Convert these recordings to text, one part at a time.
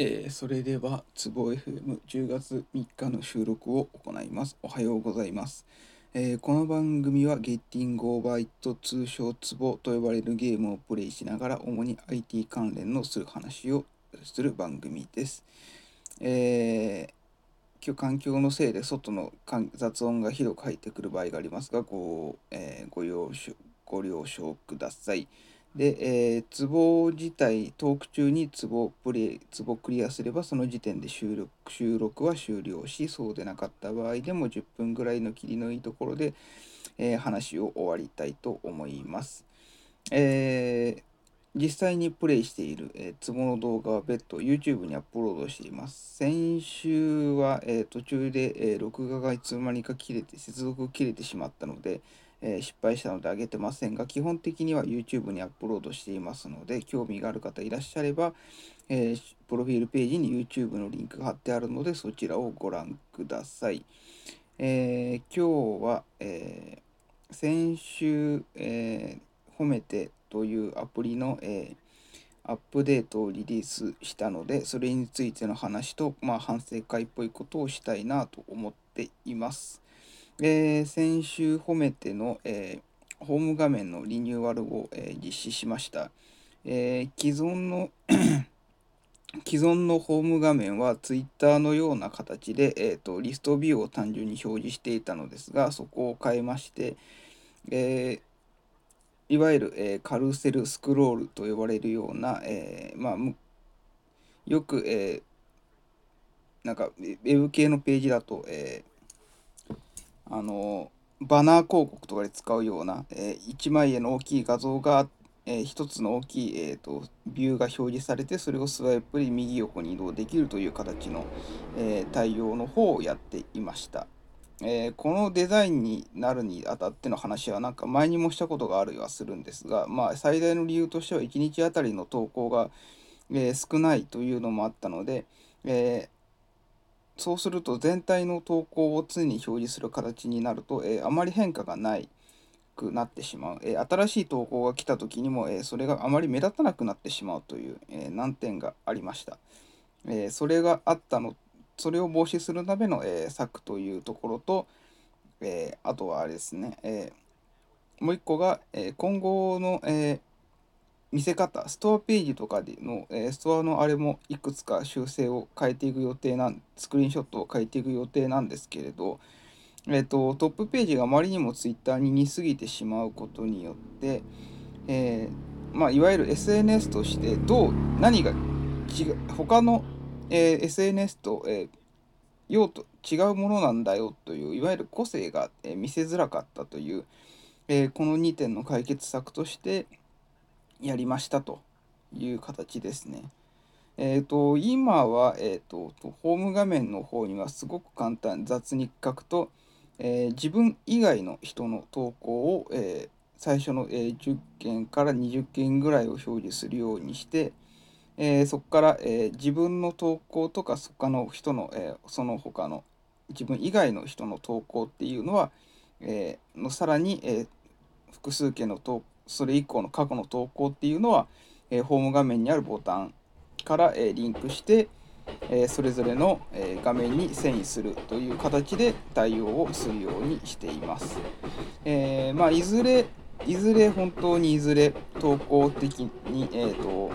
えー、それでは、つぼ FM10 月3日の収録を行います。おはようございます。えー、この番組は、ゲッティングオーバーイット通称つぼと呼ばれるゲームをプレイしながら、主に IT 関連のする話をする番組です。えー、今日環境のせいで外の雑音がひどく入ってくる場合がありますが、ご,、えー、ご了承ご了承ください。で、えー、ツボ自体、トーク中にツボプレイ、ツボクリアすれば、その時点で収録収録は終了し、そうでなかった場合でも10分ぐらいの切りのいいところで、えー、話を終わりたいと思います。えー、実際にプレイしている、えー、ツボの動画は別途 YouTube にアップロードしています。先週は、えー、途中で、えー、録画がいつの間にか切れて、接続切れてしまったので、え、失敗したので上げてませんが、基本的には YouTube にアップロードしていますので、興味がある方いらっしゃれば、えー、プロフィールページに YouTube のリンクが貼ってあるので、そちらをご覧ください。えー、今日は、えー先週、え褒めてというアプリの、えアップデートをリリースしたので、それについての話と、まあ、反省会っぽいことをしたいなと思っています。えー、先週褒めての、えー、ホーム画面のリニューアルを、えー、実施しました。え既存の 既存のホーム画面は Twitter のような形で、えーと、リストビューを単純に表示していたのですが、そこを変えまして、えいわゆる、えカルセルスクロールと呼ばれるような、えまあ、よく、えなんかウェブ系のページだと、えあのバナー広告とかで使うような、えー、1枚絵の大きい画像が、えー、1つの大きい、えーと、ビューが表示されてそれをスワイプで右横に移動できるという形の、えー、対応の方をやっていました。えー、このデザインになるにあたっての話はなんか前にもしたことがあるはするんですが、まあ、最大の理由としては1日あたりの投稿が、えー、少ないというのもあったので、えそうすると全体の投稿を常に表示する形になると、えー、あまり変化がないくなってしまう、えー、新しい投稿が来た時にも、えー、それがあまり目立たなくなってしまうという、え難点がありました、えそれがあったのそれを防止するための、え策というところと、えあとはあれですね、えもう一個が、え今後の、え見せ方、ストアページとかでの、えー、ストアのあれもいくつか修正を変えていく予定なん、スクリーンショットを変えていく予定なんですけれど、え、ー、と、トップページがあまりにも Twitter に似すぎてしまうことによって、えー、まあ、いわゆる SNS としてどう、何が違う、他の、え SNS と、え用途違うものなんだよという、いわゆる個性が、え見せづらかったという、えこの2点の解決策として、やりましたという形ですね。えっ、ー、と、今は、えっ、ー、と、ホーム画面の方にはすごく簡単、雑に書くと、えー、自分以外の人の投稿を、え最初の、え10件から20件ぐらいを表示するようにして、えそこから、え自分の投稿とかそ他の人の、えその他の自分以外の人の投稿っていうのは、えのさらに、え複数件の投稿それ以降の過去の投稿っていうのは、えー、ホーム画面にあるボタンから、えー、リンクして、えー、それぞれの、え画面に遷移するという形で対応をするようにしています。えまあ、いずれいずれ本当にいずれ投稿的に、えーと、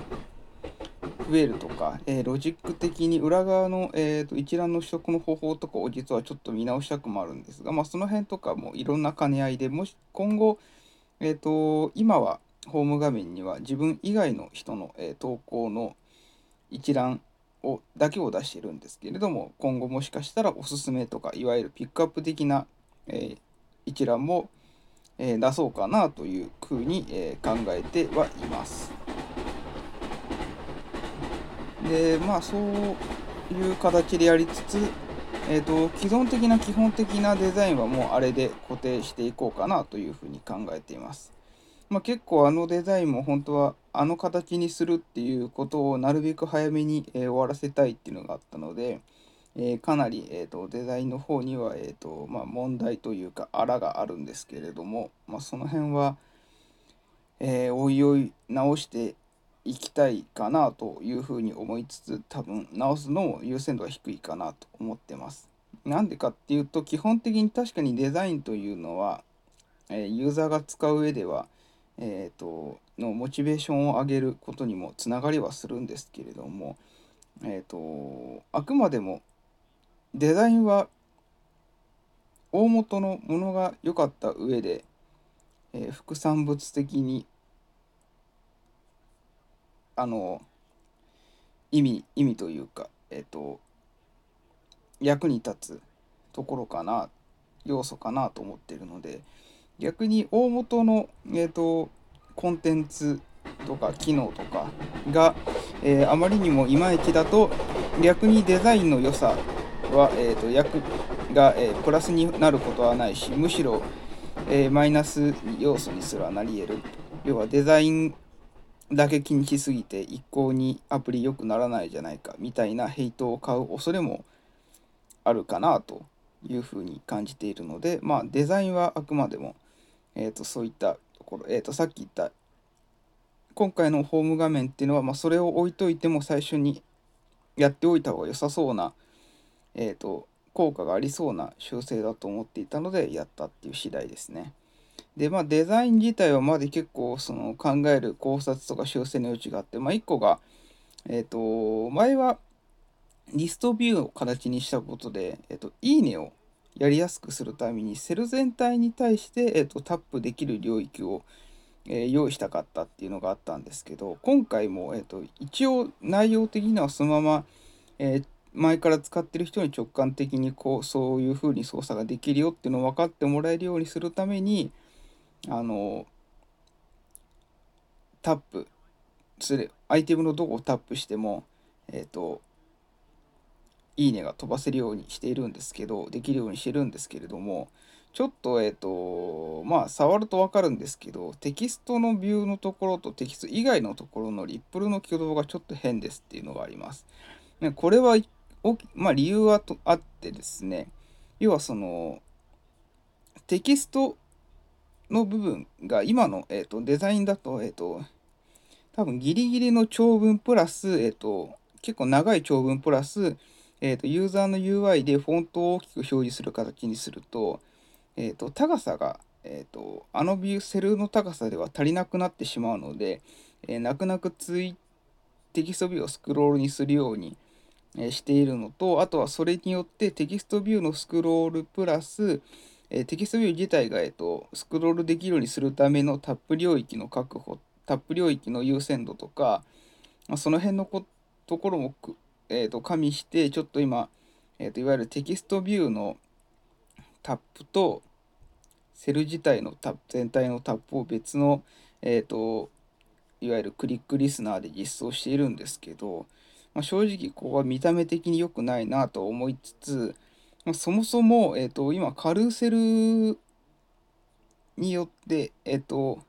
増えるとか、え、ロジック的に裏側の、えーと、一覧の取得の方法とかを実はちょっと見直したくもあるんですが、まあ、その辺とかもいろんな兼ね合いでもし今後えっ、ー、と、今はホーム画面には自分以外の人の、えー、投稿の一覧をだけを出しているんですけれども、今後もしかしたらおすすめとか、いわゆるピックアップ的な、えー、一覧も、えー、出そうかなというふうに、え考えてはいます。で、まあそういう形でやりつつ、えーと、既存的な基本的なデザインはもうあれで固定していこうかなというふうに考えています。まあ、結構あのデザインも本当はあの形にするっていうことをなるべく早めに、えー、終わらせたいっていうのがあったので、えー、かなり、えーと、デザインの方には、えーとまあ、問題というかあらがあるんですけれども、まあ、その辺は、えー、おいおい直していきたいかなというふうに思いつつ多分直すのも優先度は低いかなと思ってます。なんでかっていうと基本的に確かにデザインというのは、えユーザーが使う上では、えーと、のモチベーションを上げることにもつながりはするんですけれども、えーと、あくまでもデザインは大元のものが良かった上で、えー、副産物的にあの意味意味というかえっ、と役に立つところかな要素かなと思ってるので逆に大元の、えーと、コンテンツとか機能とかが、えー、あまりにもいまいちだと逆にデザインの良さは、えーと、役が、えー、プラスになることはないしむしろ、えー、マイナス要素にすらなり得る。要はデザインだけ気にしすぎて一向にアプリ良くならないじゃないかみたいなヘイトを買う恐れもあるかなというふうに感じているのでまあデザインはあくまでも、えー、とそういったところ、えー、とさっき言った今回のホーム画面っていうのは、まあ、それを置いといても最初にやっておいた方が良さそうな、えー、と効果がありそうな修正だと思っていたのでやったっていう次第ですね。でまあデザイン自体はまだ結構その考える考察とか修正の余地があって、まあ、1個が、えっ、ー、と前はリストビューを形にしたことで、えっ、ー、といいねをやりやすくするためにセル全体に対して、えっ、ー、とタップできる領域を、え用意したかったっていうのがあったんですけど今回も、えっと一応内容的にはそのまま、え前から使ってる人に直感的にこうそういう風に操作ができるよっていうのを分かってもらえるようにするために、あのタップするアイテムのどこをタップしてもえっ、ー、といいねが飛ばせるようにしているんですけどできるようにしてるんですけれどもちょっとえっ、ー、とまあ触ると分かるんですけどテキストのビューのところとテキスト以外のところのリップルの挙動がちょっと変ですっていうのがあります。これはまあ理由はとあってですね要はそのテキストの部分が今の、えーと、デザインだと,、えーと、多分ギリギリの長文プラス、えーと、結構長い長文プラス、えー、とユーザーの UI でフォントを大きく表示する形にすると,、えー、と高さが、えー、とあの view cell の高さでは足りなくなってしまうので、えー、泣く泣く UITextView をスクロールにするように、えしているのとあとはそれによって text view のスクロールプラス、え text view 自体が、えっと、スクロールできるようにするためのタップ領域の確保、タップ領域の優先度とか、ま、その辺のところも、えっと、加味して、ちょっと今、えっと、いわゆるテキストビューのタップと、セル自体のタップ、全体のタップを別の、えっと、いわゆるクリックリスナーで実装しているんですけど、まあ、正直ここは見た目的に良くないなと思いつつ、そもそも、え、ー、と、今、カルーセルによって、えっ、ー、と、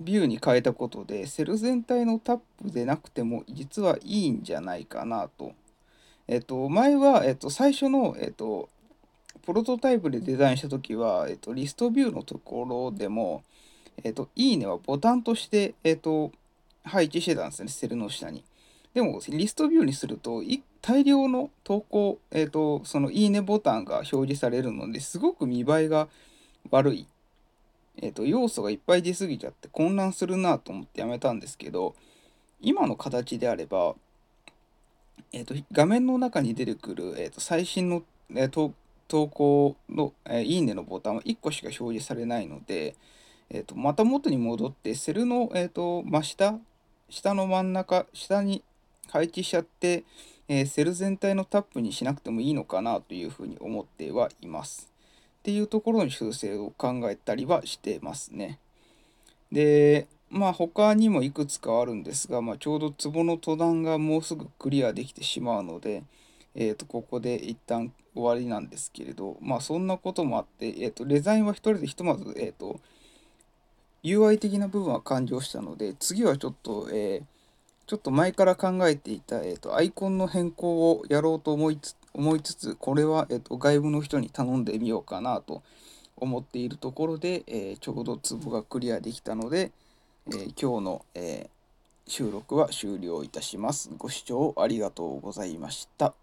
ビューに変えたことで、セル全体のタップでなくても、実はいいんじゃないかなと。えっ、ー、と、前は、えっ、と、最初の、えっ、と、プロトタイプでデザインしたときは、えっ、と、リストビューのところでも、えっ、と、いいねはボタンとして、えっ、と、配置してたんですね、セルの下に。でも、リストビューにすると、大量の投稿、え、ー、と、そのいいねボタンが表示されるのですごく見栄えが悪い。え、ー、と、要素がいっぱい出過ぎちゃって混乱するなと思ってやめたんですけど、今の形であれば、え、ー、と、画面の中に出てくる、えっと最新の、え投投稿の、えいいねのボタンは1個しか表示されないので、えっとまた元に戻ってセルの、えっと真下下の真ん中下に配置しちゃって、えー、セル全体のタップにしなくてもいいのかなというふうに思ってはいます。っていうところの修正を考えたりはしてますね。で、まあ他にもいくつかあるんですが、まあ、ちょうど壺の登壇がもうすぐクリアできてしまうので、えー、とここで一旦終わりなんですけれど、まあそんなこともあって、えー、とデザインは一人でひとまず、えー、と UI 的な部分は完了したので、次はちょっと、えーちょっと前から考えていた、えーと、アイコンの変更をやろうと思いつ思いつつ、これは、えーと、外部の人に頼んでみようかなと思っているところで、えー、ちょうどツボがクリアできたので、えー今日の、えー収録は終了いたします。ご視聴ありがとうございました。